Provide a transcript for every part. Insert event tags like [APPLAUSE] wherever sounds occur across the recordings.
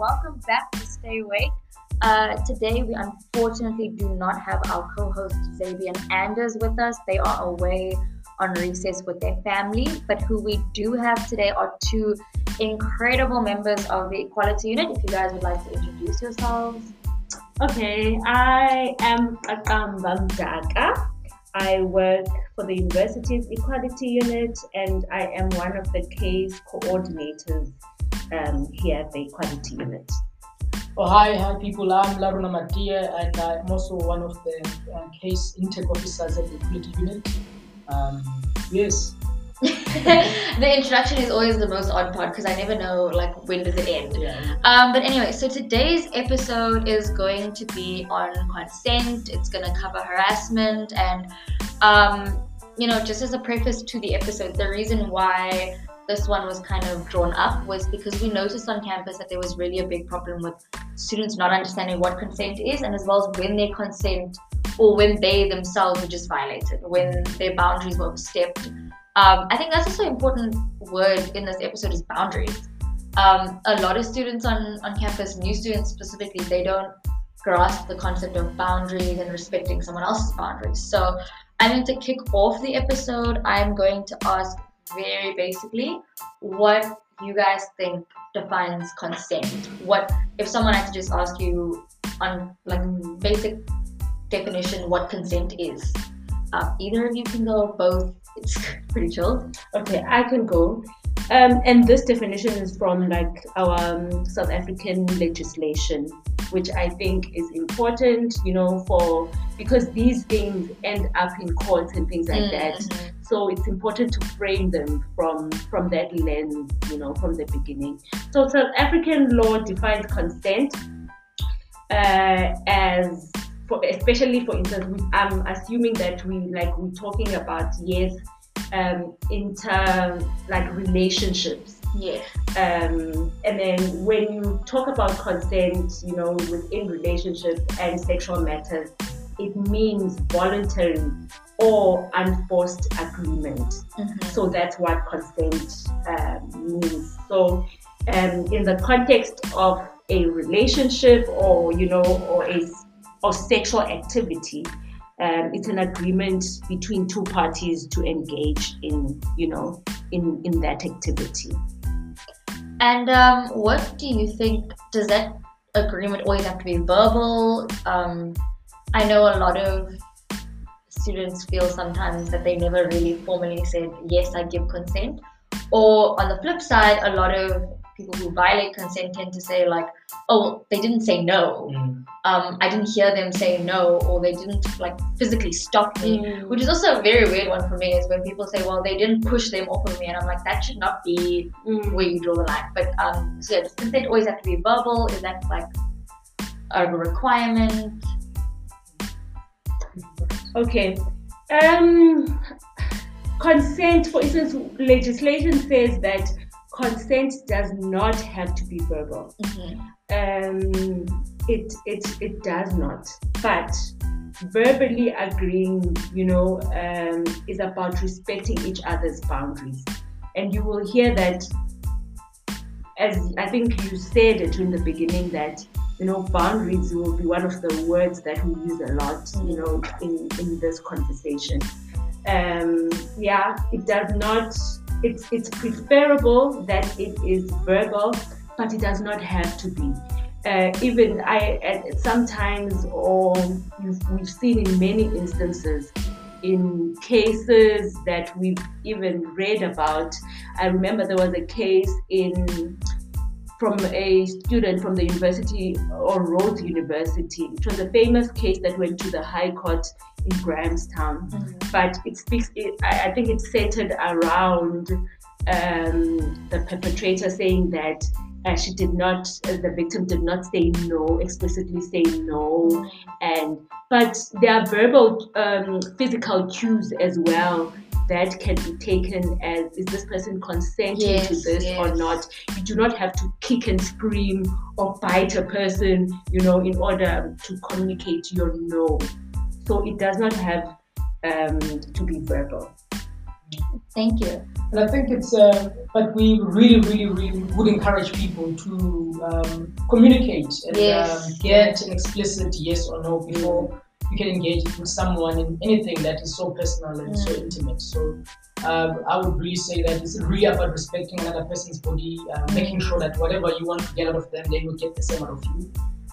welcome back to Stay Awake. Uh, today, we unfortunately do not have our co host Xavier and Anders with us. They are away on recess with their family, but who we do have today are two incredible members of the Equality Unit. If you guys would like to introduce yourselves. Okay, I am Qaqamba Mdaka. I work for the university's Equality Unit and I am one of the case coordinators um, here at the Equality Unit. Oh, hi, hi people. I'm Larona Matia, and I'm also one of the uh, case intake officers at the Equality Unit. Um, yes. [LAUGHS] the introduction is always the most odd part because I never know like when does it end. Yeah. Um, but anyway, so today's episode is going to be on consent. It's going to cover harassment and, um, you know, just as a preface to the episode, the reason why this one was kind of drawn up was because we noticed on campus that there was really a big problem with students not understanding what consent is and as well as when their consent or when they themselves were just violated, when their boundaries were overstepped. Um, I think that's also an important word in this episode is boundaries. Um, a lot of students on, on campus, new students specifically, they don't grasp the concept of boundaries and respecting someone else's boundaries. So I'm going to kick off the episode. I'm going to ask very basically what you guys think defines consent. What if someone had to just ask you on like basic definition what consent is? Uh, either of you can go. Both. It's [LAUGHS] pretty chill. Okay, I can go. Um, and this definition is from like our um, South African legislation, which I think is important, you know, for because these things end up in courts and things like that. So it's important to frame them from from that lens, you know, from the beginning. So South African law defines consent uh, as, for, especially for instance, we, I'm assuming that we like we're talking about yes, um, inter like relationships. Yeah. Um, and then when you talk about consent, you know, within relationships and sexual matters, it means voluntary or unforced agreement. Mhm. So that's what consent um, means. So, um, in the context of a relationship or you know, or a or sexual activity, um, it's an agreement between two parties to engage in you know in in that activity. And um, what do you think? Does that agreement always have to be verbal? I know a lot of students feel sometimes that they never really formally said, yes, I give consent. Or on the flip side, a lot of people who violate consent tend to say, like, oh, they didn't say no. Mm. Um, I didn't hear them say no, or they didn't like physically stop me. Which is also a very weird one for me is when people say, well, they didn't push them off of me. And I'm like, that should not be Mm. where you draw the line. But um, so yeah, does consent always have to be verbal? Is that like a requirement? Okay. Um, consent, for instance, legislation says that consent does not have to be verbal. Um, it, it, it does not. But verbally agreeing, you know, um, is about respecting each other's boundaries. And you will hear that, as I think you said it in the beginning, that you know, boundaries will be one of the words that we use a lot, you know, in, in this conversation. Um, yeah, it does not, it's, it's preferable that it is verbal, but it does not have to be. Uh, even I, sometimes, or we've seen in many instances, in cases that we've even read about. I remember there was a case in from a student from the university or Rhodes University. It was a famous case that went to the High Court in Grahamstown, but it speaks. It, I, I think it's centered around um, the perpetrator saying that uh, she did not, uh, the victim did not say no, explicitly say no, and but there are verbal, um, physical cues as well that can be taken as is this person consenting to Yes, this or not. You do not have to kick and scream or bite a person, you know, in order to communicate your no. So it does not have um, to be verbal. Thank you. And I think it's, uh, but we really, really, really would encourage people to um, communicate and Yes. um, get an explicit yes or no before you can engage with someone in anything that is so personal and so intimate. So um, I would really say that it's really about respecting another person's body, uh, making sure that whatever you want to get out of them, they will get the same out of you.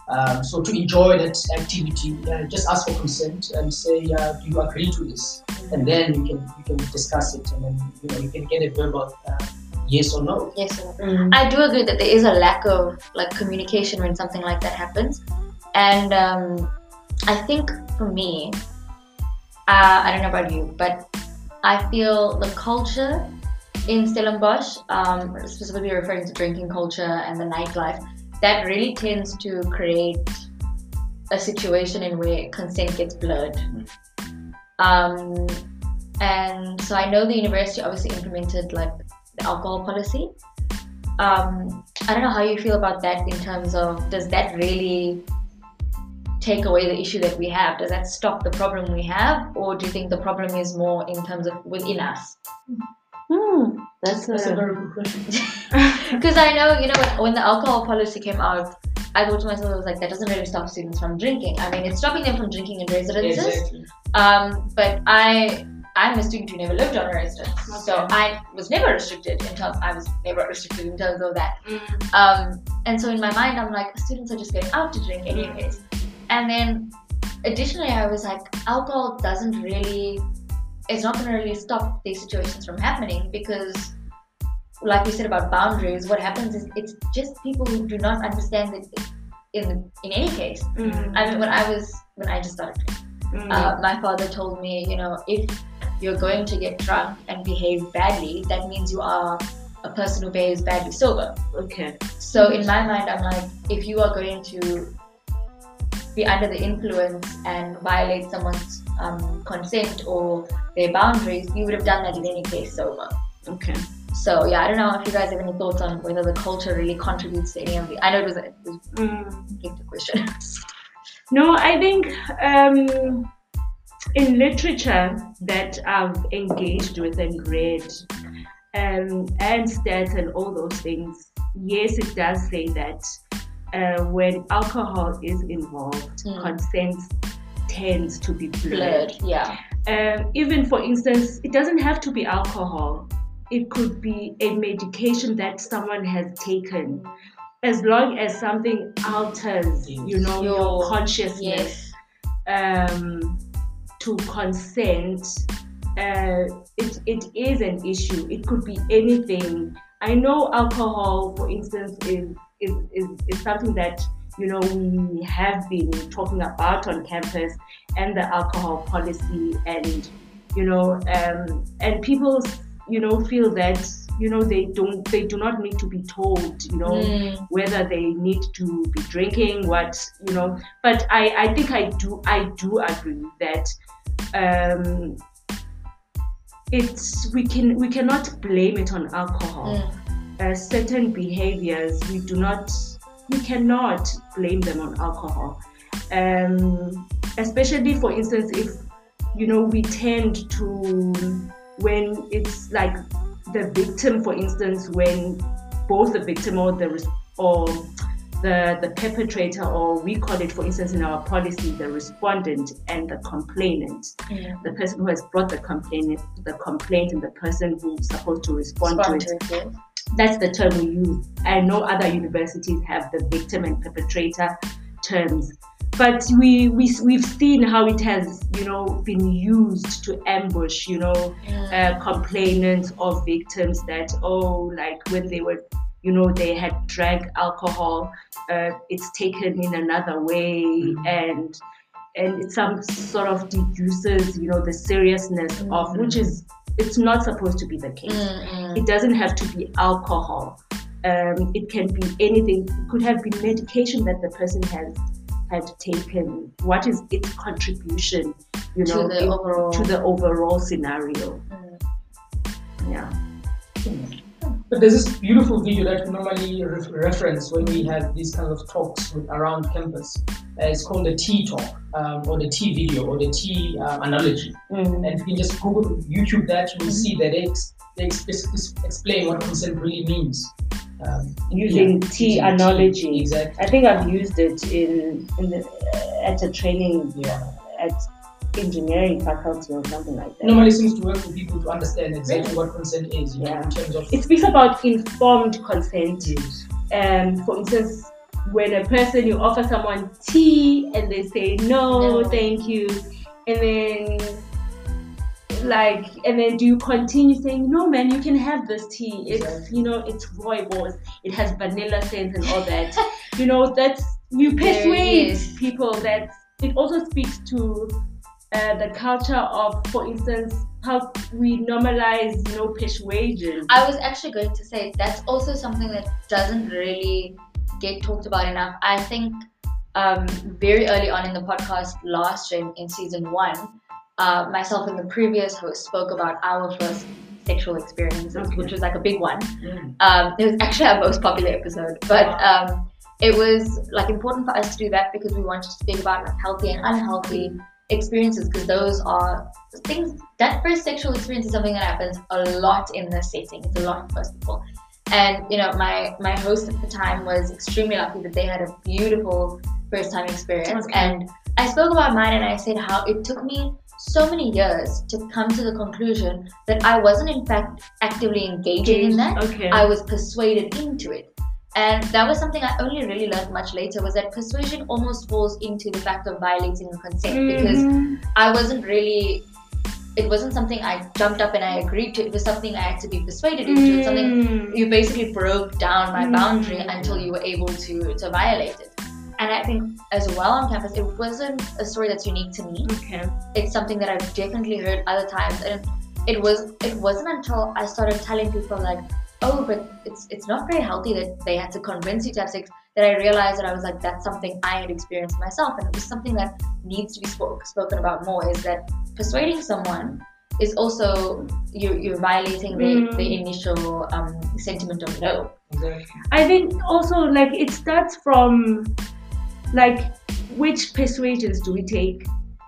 Um, so to enjoy that activity, uh, just ask for consent and say, uh, "Do you agree to this?" And then you can you can discuss it, and then you know you can get a verbal uh, yes or no. Yes. sir. Mm. I do agree that there is a lack of like communication when something like that happens, and um, I think for me, uh, I don't know about you, but I feel the culture in Stellenbosch, um, specifically referring to drinking culture and the nightlife, that really tends to create a situation in where consent gets blurred. Um, and so I know the university obviously implemented like the alcohol policy. Um, I don't know how you feel about that in terms of does that really take away the issue that we have? Does that stop the problem we have, or do you think the problem is more in terms of within us? Hmm, that's, That's a a, very good question. [LAUGHS] Because I know, you know, when, when the alcohol policy came out, I thought to myself, I was like, that doesn't really stop students from drinking. I mean, it's stopping them from drinking in residences. Exactly. Um, but I, I'm a student who never lived on a residence, so I was never restricted in terms. I was never restricted in terms of that. Mm. Um, and so in my mind, I'm like, students are just going out to drink anyways. And then additionally, I was like, alcohol doesn't really, it's not going to really stop these situations from happening because, like we said about boundaries, what happens is it's just people who do not understand it in in any case. Mm. I mean, when I was when I just started drinking, Mm. uh, my father told me, you know, if you're going to get drunk and behave badly, that means you are a person who behaves badly sober. okay. So in my mind, I'm like, if you are going to be under the influence and violate someone's um, consent or their boundaries, you would have done that in any case sober. Okay. So yeah, I don't know if you guys have any thoughts on whether the culture really contributes to any of the. I know it was a, it was Mm. a question. [LAUGHS] No, I think um, in literature that I've engaged with and read, um, and stats and all those things, yes, it does say that uh, when alcohol is involved, Mm. consent tends to be blurred. Blurred, yeah. Um, even for instance, it doesn't have to be alcohol. It could be a medication that someone has taken. As long as something alters, you know, your, Your- consciousness Yes. um, to consent, uh, it, it is an issue. It could be anything. I know alcohol, for instance, is, is, is, is something that you know we have been talking about on campus and the alcohol policy and you know um, and people you know feel that you know they don't they do not need to be told you know Mm, whether they need to be drinking what you know. But i i think i do i do agree that um it's we can we cannot blame it on alcohol. Mm, uh, certain behaviors we do not we cannot blame them on alcohol. Um, especially for instance if you know we tend to when it's like the victim for instance when both the victim or the or the the perpetrator or we call it for instance in our policy the respondent and the complainant. Mm. the person who has brought the complaint the complaint and the person who's supposed to respond to it. Respond to it, that's the term we use. I know other universities have the victim and perpetrator terms, but we, we we've seen how it has you know been used to ambush you know Mm. uh, complainants or victims that oh like when they were you know they had drank alcohol uh, it's taken in another way Mhm. and and it some sort of deduces you know the seriousness of Mhm. which is it's not supposed to be the case Mm, mm. it doesn't have to be alcohol. Um, it can be anything. It could have been medication that the person has had taken. What is its contribution, you To know, the in- overall- to the overall scenario? Mm. Yeah. But there's this beautiful video that we normally re- reference when we have these kind of talks with, around campus. Uh, it's called the T talk, um, or the T video, or the T uh, analogy. Mm. And if you just Google, YouTube that, you will see that they, ex- they ex- ex- explain what consent really means. Um, Using yeah, T analogy. Exactly. I think I've used it in, in the, uh, at a training Yeah. at engineering faculty or something like that. Normally seems to work for people to understand exactly what consent is, you know, in terms of. It speaks about informed consent. Yes. Um, for instance, when a person you offer someone tea and they say no, No. thank you, and then like and then do you continue saying no man you can have this tea it's Exactly. you know it's rooibos it has vanilla scent and all that [LAUGHS] you know that's you persuade people that it also speaks to uh, the culture of for instance how we normalize you know persuasion I was actually going to say that's also something that doesn't really get talked about enough. I think um, very early on in the podcast last year in, in season one, uh, myself and the previous host spoke about our first sexual experiences, Okay. which was like a big one. Mm. Um, it was actually our most popular episode, but um, it was like important for us to do that because we wanted to speak about like healthy and unhealthy experiences because those are things that first sexual experience is something that happens a lot in this setting. It's a lot for people. And you know, my my host at the time was extremely lucky that they had a beautiful first time experience. Okay. And I spoke about mine and I said how it took me so many years to come to the conclusion that I wasn't in fact actively engaging in that. okay I was persuaded into it. And that was something I only really learned much later was that persuasion almost falls into the fact of violating the consent because Mhm. I wasn't really it wasn't something I jumped up and I agreed to. It was something I had to be persuaded into. It's something Mm. you basically broke down my Mm. boundary until you were able to to violate it. And I think as well on campus, it wasn't a story that's unique to me okay it's something that I've definitely heard other times, and it was it wasn't until I started telling people like, oh, but it's it's not very healthy that they had to convince you to have sex. That I realized that I was like, that's something I had experienced myself, and it was something that needs to be spoke, spoken about more. Is that persuading someone is also you're, you're violating the, Mm. the initial um, sentiment of no. Exactly. I think also like it starts from like which persuasions do we take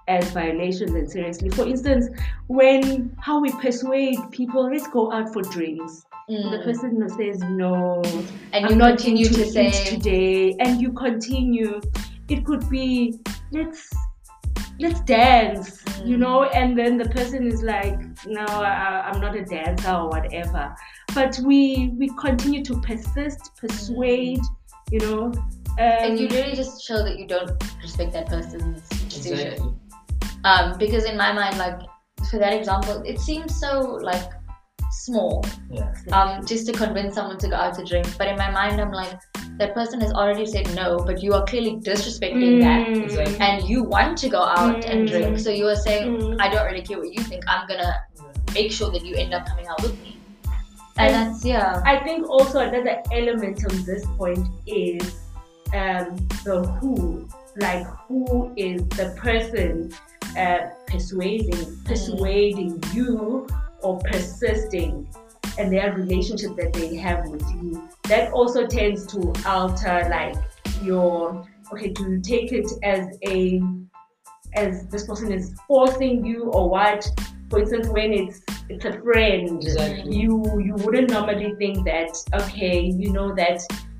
as violations and seriously. For instance, when how we persuade people, let's go out for drinks. Mm. The person says no, and I'm you not continue into to say today, and you continue. It could be let's let's dance, you Mm. know, and then the person is like, no, I, I'm not a dancer or whatever. But we we continue to persist, persuade, you know. Um, and you really just show that you don't respect that person's decision. Exactly. um, because in my mind like for that example it seems so like small Yeah. um, just to convince someone to go out to drink but in my mind i'm like that person has already said no but you are clearly disrespecting that Mm. Exactly. and you want to go out and Mm. drink so you are saying Mm. i don't really care what you think i'm gonna make sure that you end up coming out with me and And- that's yeah I think also another element of this point is um, the who, like who is the person uh, persuading, persuading you or persisting, and their relationship that they have with you. That also tends to alter like your okay. Do you take it as a as this person is forcing you or what? For instance, when it's it's a friend, Exactly. you you wouldn't normally think that okay you know that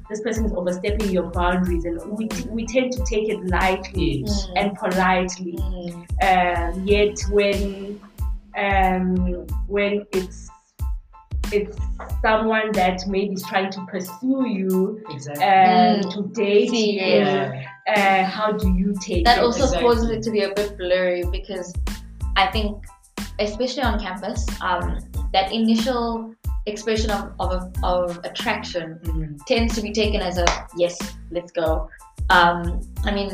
this person is overstepping your boundaries and we, we tend to take it lightly. Mm. and politely Mm. um, yet when um, when it's it's someone that maybe is trying to pursue you Exactly. um, Mm. to date you Serious. uh, how do you take that it also Exactly. causes it to be a bit blurry because I think, especially on campus, um, that initial expression of, of, of attraction Mhm. tends to be taken as a yes, let's go. Um, I mean,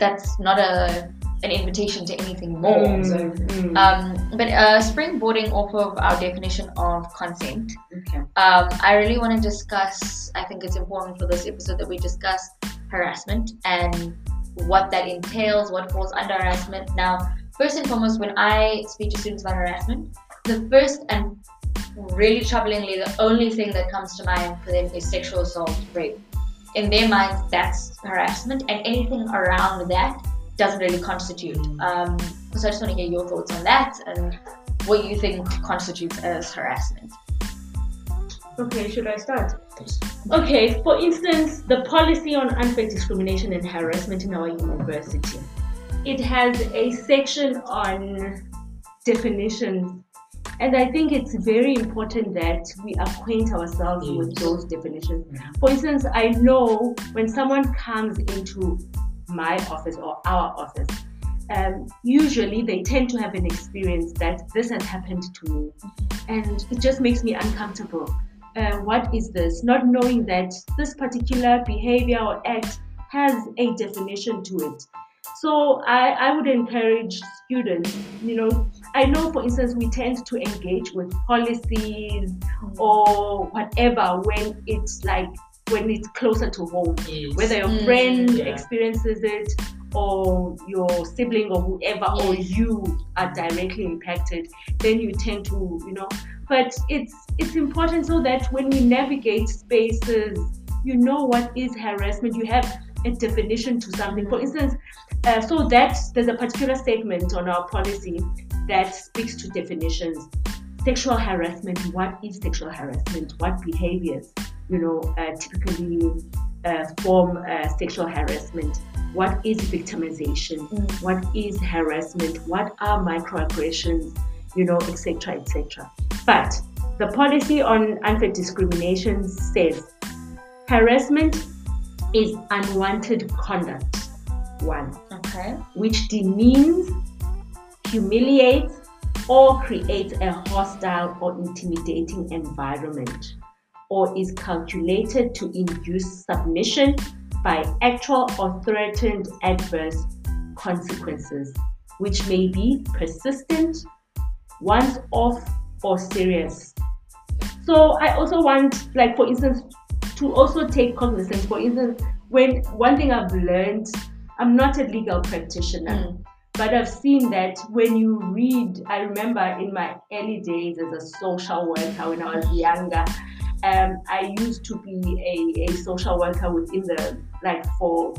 that's not a an invitation to anything more. Mm, Exactly. mm. Um, but uh, springboarding off of our definition of consent, okay. um, I really want to discuss. I think it's important for this episode that we discuss harassment and what that entails, what falls under harassment. Now, first and foremost, when I speak to students about harassment, the first and really troublingly, the only thing that comes to mind for them is sexual assault, rape. In their minds, that's harassment, and anything around that doesn't really constitute. Um, so I just want to hear your thoughts on that and what you think constitutes as harassment. Okay, should I start? Okay, for instance, the policy on unfair discrimination and harassment in our university. It has a section on definitions and I think it's very important that we acquaint ourselves yes. with those definitions. For instance, I know when someone comes into my office or our office, um, usually they tend to have an experience that this has happened to me. And it just makes me uncomfortable. Uh, what is this? Not knowing that this particular behavior or act has a definition to it. So I, I would encourage students, you know, I know for instance we tend to engage with policies or whatever when it's like when it's closer to home. Yes. Whether your mm, friend yeah. experiences it or your sibling or whoever yes. or you are directly impacted, then you tend to, you know, but it's it's important so that when we navigate spaces, you know what is harassment. You have a definition to something. For instance, uh, so that there's a particular segment on our policy that speaks to definitions. Sexual harassment. What is sexual harassment? What behaviors, you know, uh, typically uh, form uh, sexual harassment? What is victimization? Mm. What is harassment? What are microaggressions? You know, etc., etc. But the policy on unfair discrimination says harassment is unwanted conduct. One. Okay. Which demeans, humiliates, or creates a hostile or intimidating environment, or is calculated to induce submission by actual or threatened adverse consequences, which may be persistent, once off, or serious. So I also want, like for instance, to also take cognizance. For instance, when one thing I've learned, I'm not a legal practitioner. Mm. But I've seen that when you read, I remember in my early days as a social worker when I was younger, um, I used to be a, a social worker within the, like for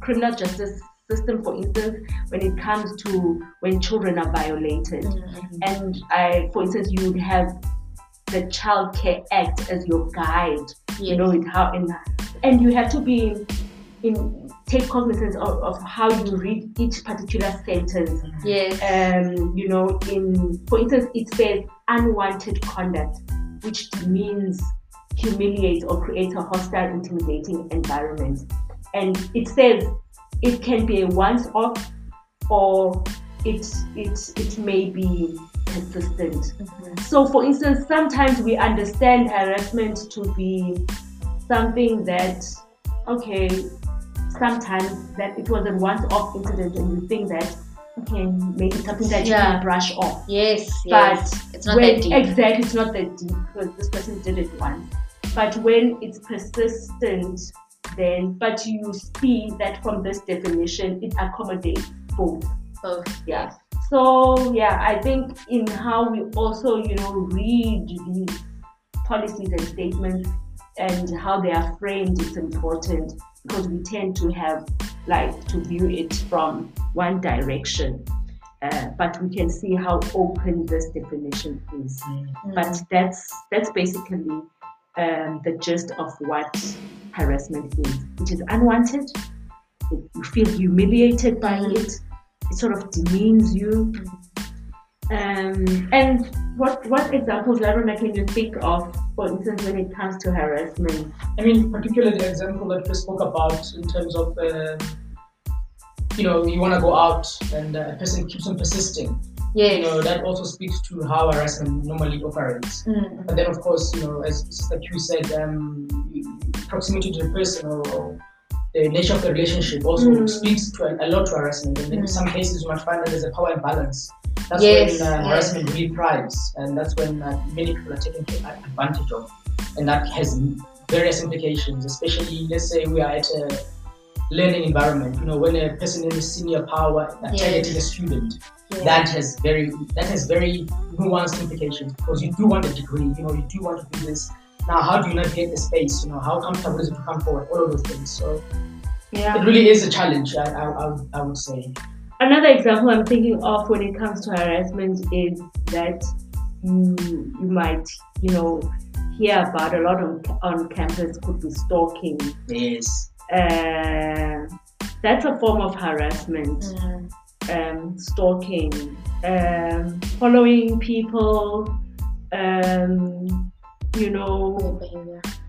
criminal justice system, for instance, when it comes to when children are violated. Mm-hmm. And I, for instance, you would have the Child Care Act as your guide, yes. you know, in how in and you have to be in take cognizance of, of how you read each particular sentence. Yes. Um, you know, in for instance, it says unwanted conduct, which means humiliate or create a hostile, intimidating environment. And it says it can be a once off or it it it may be persistent. Mm-hmm. So, for instance, sometimes we understand harassment to be something that, okay, sometimes that it was a once-off incident, and you think that okay, maybe something that yeah. you can brush off. Yes, but yes. it's not when, that deep. Exactly, it's not that deep because this person did it once. But when it's persistent, then but you see that from this definition, it accommodates both. Both. Yeah. So yeah, I think in how we also you know read these policies and statements and how they are framed is important because we tend to have like to view it from one direction. Uh, but we can see how open this definition is. Mm-hmm. But that's that's basically um, the gist of what harassment is, It is unwanted. you feel humiliated by mm-hmm. it it sort of demeans you. Um, and what what examples, Larona, can you think of, for instance, when it comes to harassment? I mean, particularly the example that we spoke about in terms of, um, you know, you want to go out and a person keeps on persisting. Yeah. You know, that also speaks to how harassment normally operates. Mm. But then, of course, you know, as Sister Q said, um, proximity to the person or, or the nature of the relationship also mm. speaks to a, a, lot to harassment. And in mm. some cases, you might find that there's a power imbalance. That's yes, when uh, yes. harassment really thrives, and that's when uh, many people are taken advantage of, and that has various implications. Especially, let's say we are at a learning environment. You know, when a person in a senior power targeting yes. a student, that has very that has very nuanced implications because you do want a degree. You know, you do want to do this. Now, how do you navigate the space? You know, how comfortable is it to come forward? All of those things. So, yeah, it really is a challenge. I, I, I would say. Another example I'm thinking of when it comes to harassment is that you, you might, you know, hear about a lot on, on campus could be stalking. Yes. Uh, that's a form of harassment. Mm. Um, stalking, um, following people, um, you know,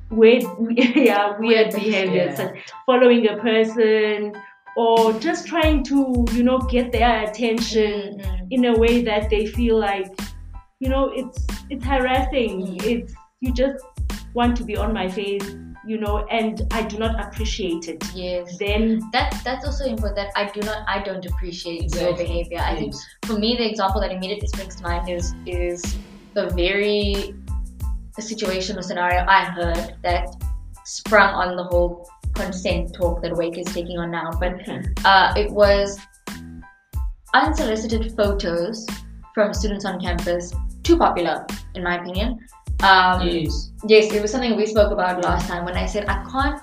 weird, [LAUGHS] yeah, weird, behavior, yeah. following a person or just trying to, you know, get their attention mm-hmm. in a way that they feel like, you know, it's it's harassing. Mm-hmm. It's you just want to be on my face you know and i do not appreciate it yes then that that's also important that i do not i don't appreciate exactly. your behavior i think for me the example that immediately springs to mind is is the very the situation or scenario i heard that sprung on the whole consent talk that wake is taking on now but uh, it was unsolicited photos from students on campus too popular in my opinion um, yes. yes, it was something we spoke about last time when I said I can't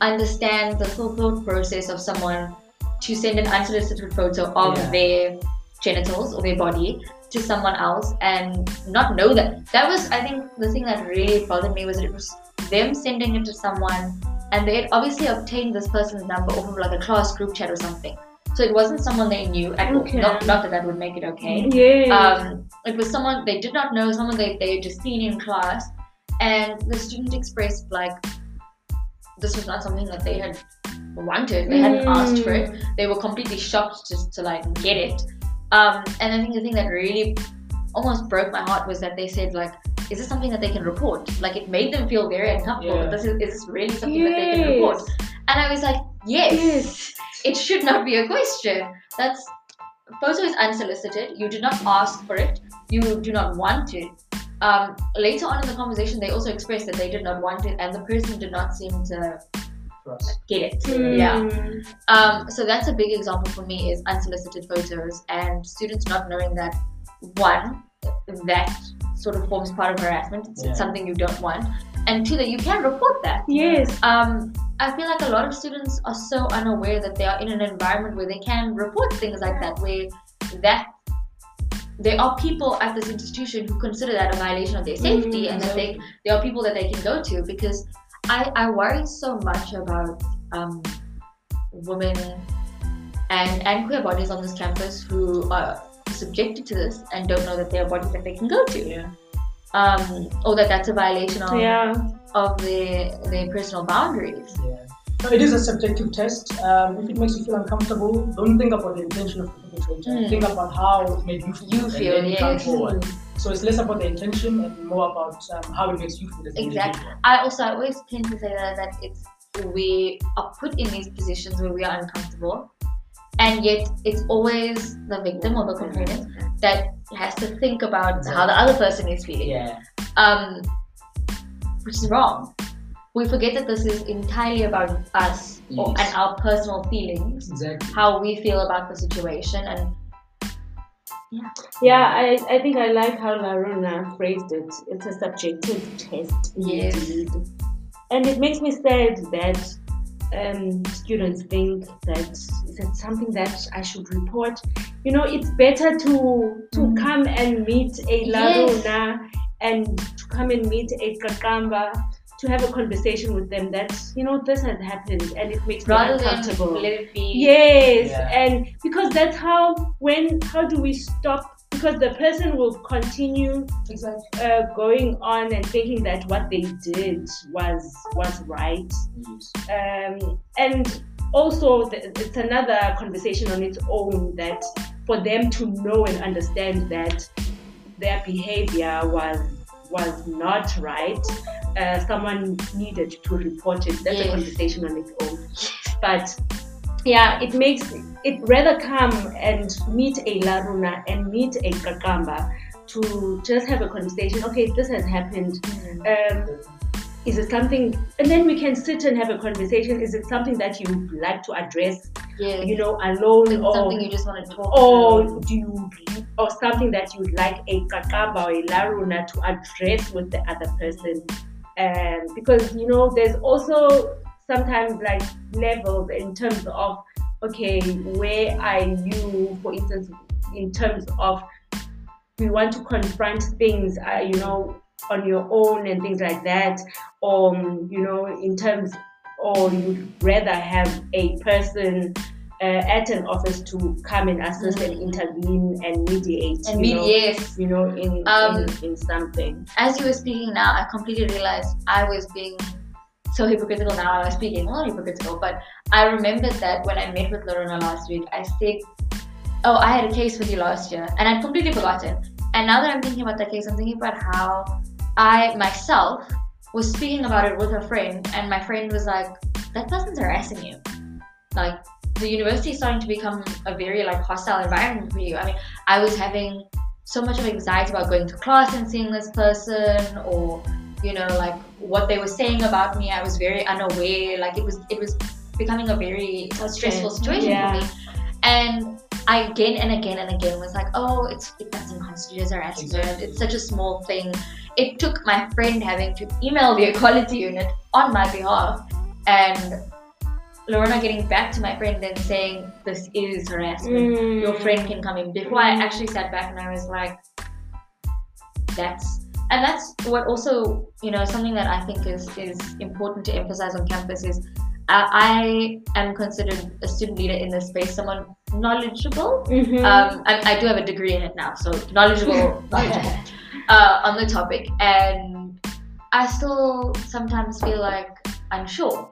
understand the full thought process of someone to send an unsolicited photo of yeah. their genitals or their body to someone else and not know that. That was, I think, the thing that really bothered me was it was them sending it to someone and they had obviously obtained this person's number off of like a class group chat or something. So it wasn't someone they knew at okay. all. Not, not that that would make it okay. Yeah. Um, it was someone they did not know, someone they, they had just seen in class. And the student expressed like this was not something that they had wanted. They hadn't mm. asked for it. They were completely shocked just to like get it. Um, and I think the thing that really almost broke my heart was that they said like, is this something that they can report? Like it made them feel very uncomfortable. Yeah. This is, is this really something yes. that they can report? And I was like, yes. yes it should not be a question. That's photo is unsolicited. You did not ask for it. You do not want it. Um, later on in the conversation, they also expressed that they did not want it, and the person did not seem to get it. Mm. Yeah. Um, so that's a big example for me is unsolicited photos and students not knowing that one that sort of forms part of harassment. It's, yeah. something you don't want, and two that you can report that. Yes. Um, I feel like a lot of students are so unaware that they are in an environment where they can report things like that, where that there are people at this institution who consider that a violation of their safety, mm-hmm. and that they there are people that they can go to because I I worry so much about um, women and and queer bodies on this campus who are subjected to this and don't know that there are bodies that they can go to. Yeah. Um, or that that's a violation of yeah of the the personal boundaries. Yeah. No, it is a subjective test. Um, if it makes you feel uncomfortable, don't think about the intention of the perpetrator. Mm. Think about how it made you feel. You feel, and yes. come forward. So it's less about the intention and more about um, how it makes you feel. exactly. I also I always tend to say that, that it's we are put in these positions where we are uncomfortable, and yet it's always the victim or the complainant that has to think about how the other person is feeling. Yeah. Um, which is wrong. We forget that this is entirely about us yes. or, and our personal feelings, exactly. how we feel about the situation, and yeah. Yeah, I, I think I like how Larona phrased it. It's a subjective test, yes. indeed. And it makes me sad that um, students think that is it something that I should report. You know, it's better to to mm. come and meet a Larona yes and to come and meet a Qaqamba to have a conversation with them that you know this has happened and it makes Rather me uncomfortable. Than let it be. Yes, yeah. and because that's how when how do we stop? Because the person will continue exactly. uh, going on and thinking that what they did was was right, yes. um, and also it's another conversation on its own that for them to know and understand that their behavior was was not right, uh, someone needed to report it. That's yes. a conversation on its own. But yeah, it makes it rather come and meet a Larona and meet a Qaqamba to just have a conversation. Okay, this has happened. Mm-hmm. Um, is it something and then we can sit and have a conversation is it something that you would like to address Yeah. you know alone It's or something you just want to talk or through. do you or something that you'd like a Qaqamba or a Larona to address with the other person um, because you know there's also sometimes like levels in terms of okay where are you for instance in terms of we want to confront things uh, you know on your own and things like that or um, you know in terms or you'd rather have a person uh, at an office to come and assist and intervene and mediate And know, yes. you know in, Um, in in something As you were speaking now, I completely realized I was being so hypocritical now. I was speaking, not hypocritical, but I remembered that when I met with Larona last week, I said, Oh, I had a case with you last year, and I'd completely forgotten. And now that I'm thinking about that case, I'm thinking about how I myself was speaking about it with a friend, and my friend was like, That person's harassing you. Like, the university is starting to become a very like hostile environment for you. I mean, I was having so much of anxiety about going to class and seeing this person or you know like what they were saying about me i was very unaware like it was it was becoming a very stressful situation Yeah. for me and i again and again and again was like oh it's it doesn't constitute as harassment Exactly. it's such a small thing it took my friend having to email the equality unit on my behalf and Larona getting back to my friend and saying this is harassment your mm. friend can come in. Before I actually sat back and I was like, that's and that's what also you know something that I think is is important to emphasize on campus is uh, I am considered a student leader in this space, someone knowledgeable. Mhm. Um, I, I do have a degree in it now, so knowledgeable, [LAUGHS] knowledgeable uh, on the topic, and I still sometimes feel like unsure.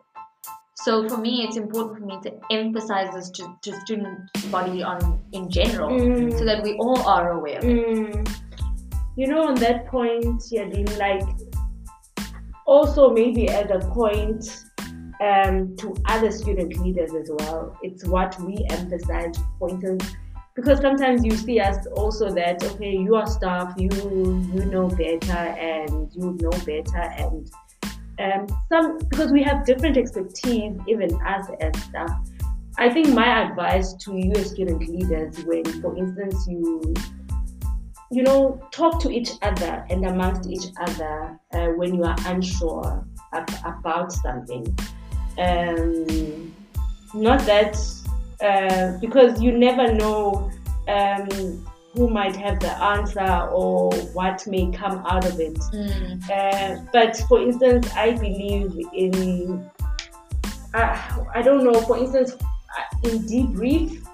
So for me, it's important for me to emphasize this to, to student body on in general, Mm. so that we all are aware. of it. Mm. You know, on that point, Yaadein, like also maybe at a point um, to other student leaders as well. It's what we emphasize, instance, because sometimes you see us also that okay, you are staff, you you know better, and you know better, and um, some because we have different expertise, even us as staff. I think my advice to you as student leaders, when, for instance, you you know, talk to each other and amongst each other uh, when you are unsure ab- about something. Um, not that, uh, because you never know um, who might have the answer or what may come out of it. Mm. Uh, but for instance, I believe in, uh, I don't know, for instance, uh, in debrief,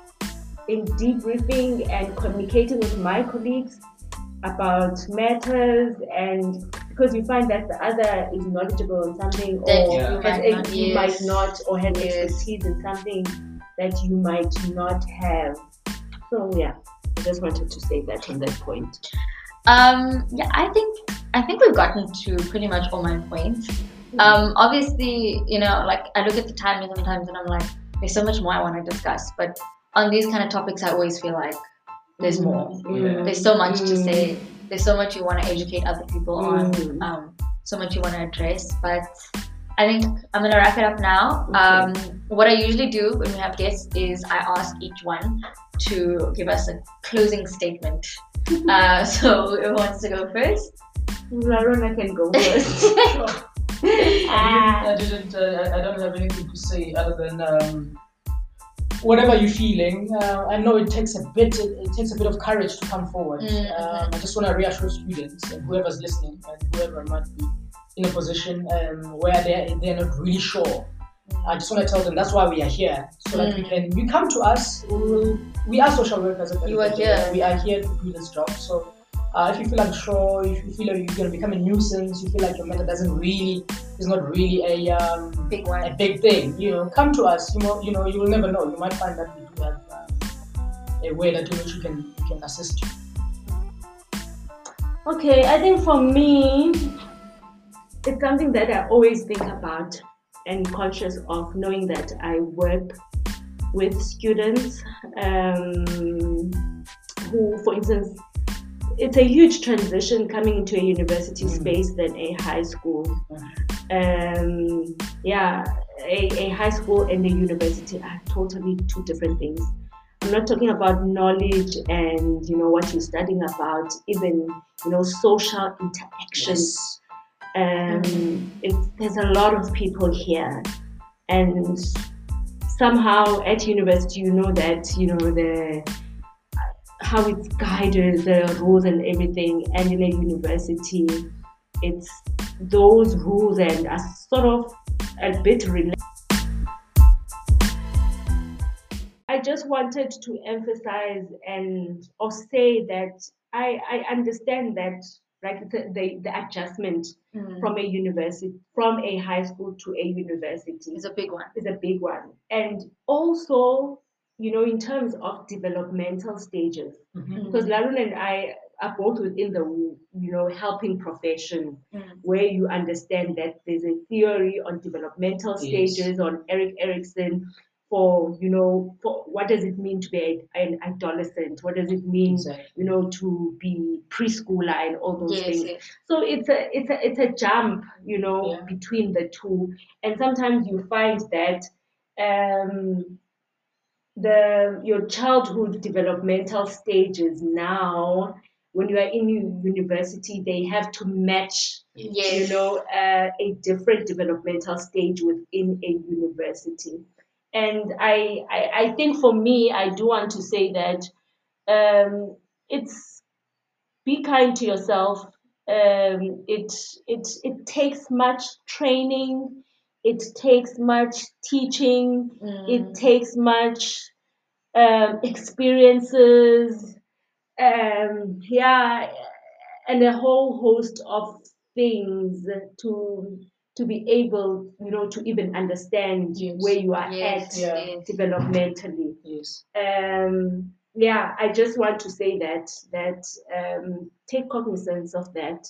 in debriefing and communicating with my colleagues about matters and because you find that the other is knowledgeable on something or has might not, you might not or has Yes. expertise in something that you might not have. So yeah, I just wanted to say that on that point. Um, yeah, I think I think we've gotten to pretty much all my points. Um, obviously, you know, like I look at the time sometimes and I'm like, there's so much more I want to discuss. But on these kind of topics, I always feel like there's more. Mm. There's so much to say. There's so much you want to educate other people on. Mm. Um, so much you want to address. But I think I'm gonna wrap it up now. Okay. Um, what I usually do when we have guests is I ask each one to give us a closing statement. [LAUGHS] uh, so who wants to go first? Larona can go [LAUGHS] first. [LAUGHS] I didn't. Uh, I don't have anything to say other than um, whatever you're feeling. Uh, I know it takes a bit. It, it takes a bit of courage to come forward. Mhm. Um, I just want to reassure students and whoever's listening and whoever might be in a position um, where they're they're not really sure. I just want to tell them that's why we are here, so that we Mm. can. You come to us. We, will, we are social workers. at the You are of the day. here. We are here to do this job. So. Uh, if you feel unsure, if you feel like you're going to become a nuisance, you feel like your matter doesn't really, is not really a um, Big a big thing. You know, come to us. You know, you know, you will never know. You might find that we do have uh, a way that in which we can we can assist you. Okay, I think for me, it's something that I always think about and conscious of knowing that I work with students um, who, for instance, it's a huge transition coming into a university Mm. space than a high school. Um, yeah, a, a high school and a university are totally two different things. I'm not talking about knowledge and you know what you're studying about, even you know social interactions. Yes. Um, there's a lot of people here, and somehow at university you know that you know the how it's guided, the rules and everything, and in a university, it's those rules and are sort of a bit related. I just wanted to emphasize and or say that I, I understand that like the, the, the adjustment mm. from a university from a high school to a university is a big one is a big one and also you know in terms of developmental stages mm-hmm. because Larona and I are both within the you know helping profession mm. where you understand that there's a theory on developmental stages on Erik Erikson for you know for what does it mean to be an adolescent what does it mean exactly. you know to be preschooler and all those yes, things yes. so it's a it's a it's a jump you know yeah. between the two and sometimes you find that um the your childhood developmental stages now when you are in university they have to match yes. you know uh, a different developmental stage within a university and I, I, I think for me, I do want to say that um, it's be kind to yourself. Um, it, it, it takes much training. It takes much teaching. Mm. It takes much um, experiences. Um, yeah, and a whole host of things to to be able, you know, to even understand yes. where you are yes. at developmentally. Yes. Um, yeah, I just want to say that that um, take cognizance of that.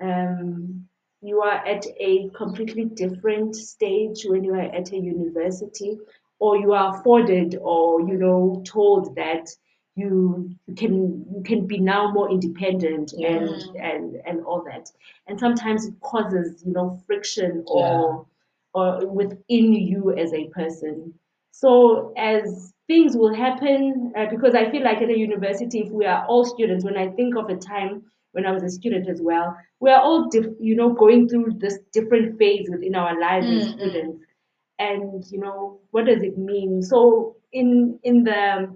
Um, you are at a completely different stage when you are at a university, or you are afforded, or you know, told that you you can you can be now more independent yeah. and and and all that and sometimes it causes you know friction or yeah. or within you as a person so as things will happen uh, because i feel like at a university if we are all students when i think of a time when i was a student as well we are all diff- you know going through this different phase within our lives mm-hmm. as students and you know what does it mean so in in the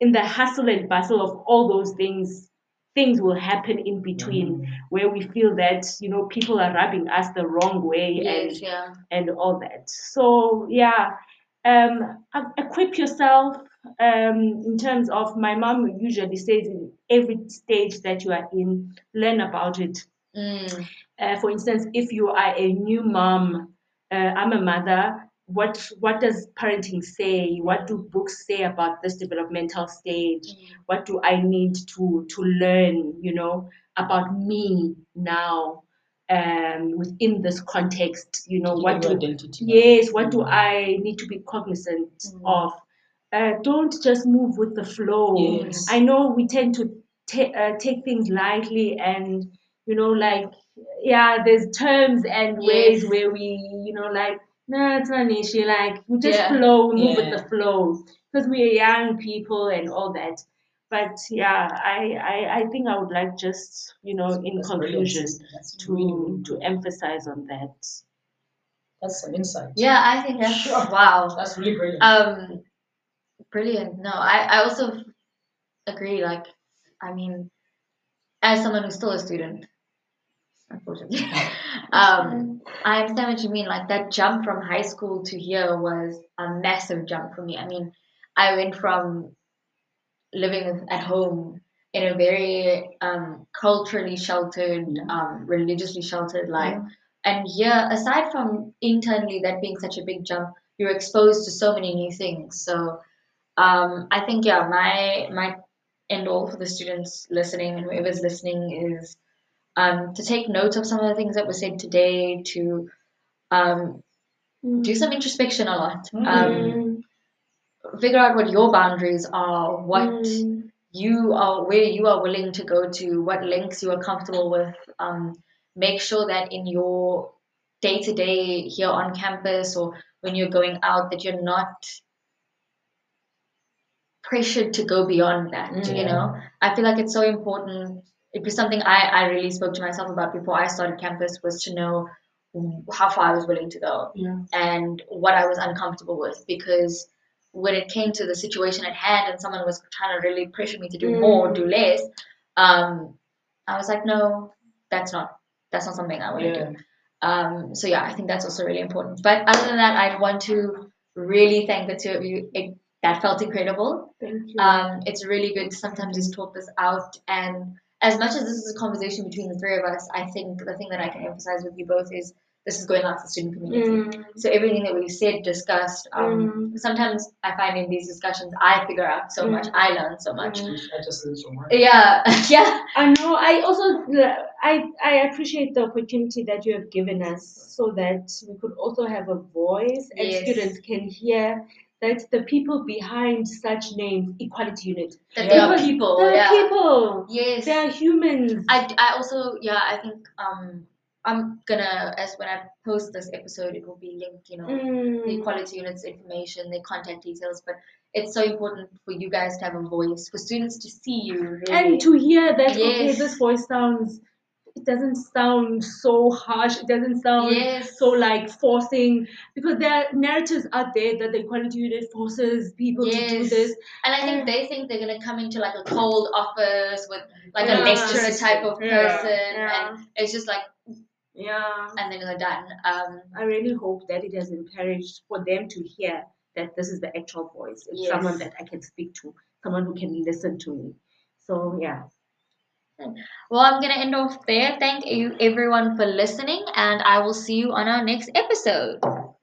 in the hustle and bustle of all those things, things will happen in between mm. where we feel that you know people are rubbing us the wrong way yes, and yeah. and all that. So yeah, um, equip yourself. Um, in terms of my mom usually says in every stage that you are in, learn about it. Mm. Uh, for instance, if you are a new mom, uh, I'm a mother what what does parenting say what do books say about this developmental stage mm. what do i need to to learn you know about me now um, within this context you know what do identity yes what do mm. i need to be cognizant mm. of uh, don't just move with the flow yes. i know we tend to ta- uh, take things lightly and you know like yeah there's terms and yes. ways where we you know like no, it's not an issue. Like we just yeah. flow, move yeah. with the flow because we are young people and all that. But yeah, I, I, I think I would like just you know in That's conclusion to really to emphasize on that. That's some insight. Yeah, I think that's sure. wow. That's really brilliant. Um, brilliant. No, I, I also agree. Like, I mean, as someone who's still a student, unfortunately. [LAUGHS] [LAUGHS] um, I understand what you mean. Like that jump from high school to here was a massive jump for me. I mean, I went from living at home in a very um, culturally sheltered, um, religiously sheltered life. And here, aside from internally that being such a big jump, you're exposed to so many new things. So um, I think yeah, my my end all for the students listening and whoever's listening is um, to take note of some of the things that were said today, to um, mm. do some introspection a lot, mm. um, figure out what your boundaries are, what mm. you are, where you are willing to go to, what lengths you are comfortable with. Um, make sure that in your day to day here on campus or when you're going out that you're not pressured to go beyond that you know? I feel like it's so important. It was something I, I really spoke to myself about before i started campus was to know how far i was willing to go yeah. and what i was uncomfortable with because when it came to the situation at hand and someone was trying to really pressure me to do mm. more do less um, i was like no that's not that's not something i want to do um, so yeah i think that's also really important. But other than that i want to really thank the two of you that felt incredible. Thank you. Um, it's really good to sometimes just talk this out. And as much as this is a conversation between the three of us, I think the thing that I can emphasize with you both is this is going out to the student community. Mm. So everything that we said, discussed, um, mm. sometimes I find in these discussions I figure out so mm. much, I learn so much. Mm. I just learn so much. Yeah, [LAUGHS] yeah. I know. I also I I appreciate the opportunity that you have given us so that we could also have a voice and yes. students can hear that the people behind such names, equality unit, that they are people. They are yeah. people. Yes, they are humans. I, I also yeah I think um I'm gonna as when I post this episode it will be linked you know mm. the equality units information, their contact details, but it's so important for you guys to have a voice, for students to see you really. and to hear that yes. okay this voice sounds it doesn't sound so harsh. It doesn't sound yes. so like forcing because there are narratives out there that the equality unit forces people yes. to do this. And I think they think they're gonna come into like a cold office with like yeah. a lecturer type of person, yeah. and it's just like yeah, and then they're done. Um, I really hope that it has encouraged for them to hear that this is the actual voice. It's yes. someone that I can speak to, someone who can listen to me. So yeah. Well, I'm going to end off there. Thank you everyone for listening, and I will see you on our next episode.